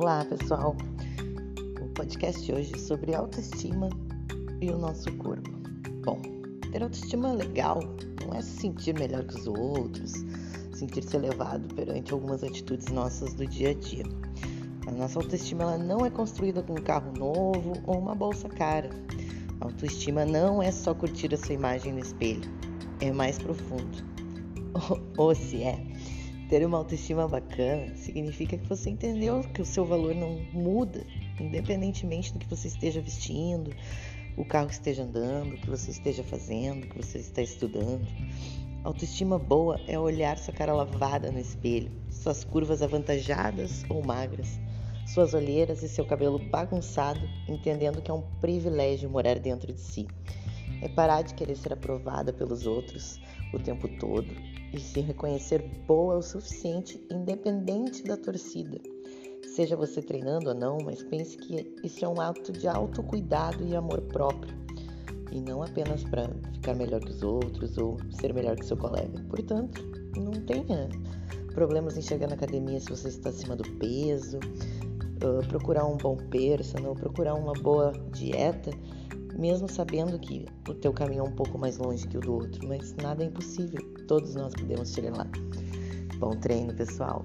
Olá, pessoal. O podcast de hoje é sobre autoestima e o nosso corpo. Bom, ter autoestima é legal, não é se sentir melhor que os outros, sentir-se elevado perante algumas atitudes nossas do dia a dia. A nossa autoestima ela não é construída com um carro novo ou uma bolsa cara. A autoestima não é só curtir a sua imagem no espelho, é mais profundo. Ou, ou se é, ter uma autoestima bacana significa que você entendeu que o seu valor não muda, independentemente do que você esteja vestindo, o carro que esteja andando, o que você esteja fazendo, o que você está estudando. Autoestima boa é olhar sua cara lavada no espelho, suas curvas avantajadas ou magras, suas olheiras e seu cabelo bagunçado, entendendo que é um privilégio morar dentro de si. É parar de querer ser aprovada pelos outros o tempo todo e se reconhecer boa o suficiente, independente da torcida. Seja você treinando ou não, mas pense que isso é um ato de autocuidado e amor próprio, e não apenas para ficar melhor que os outros ou ser melhor que seu colega. Portanto, não tenha problemas em chegar na academia se você está acima do peso, procurar um bom personal, procurar uma boa dieta mesmo sabendo que o teu caminho é um pouco mais longe que o do outro, mas nada é impossível. Todos nós podemos chegar lá. Bom treino, pessoal.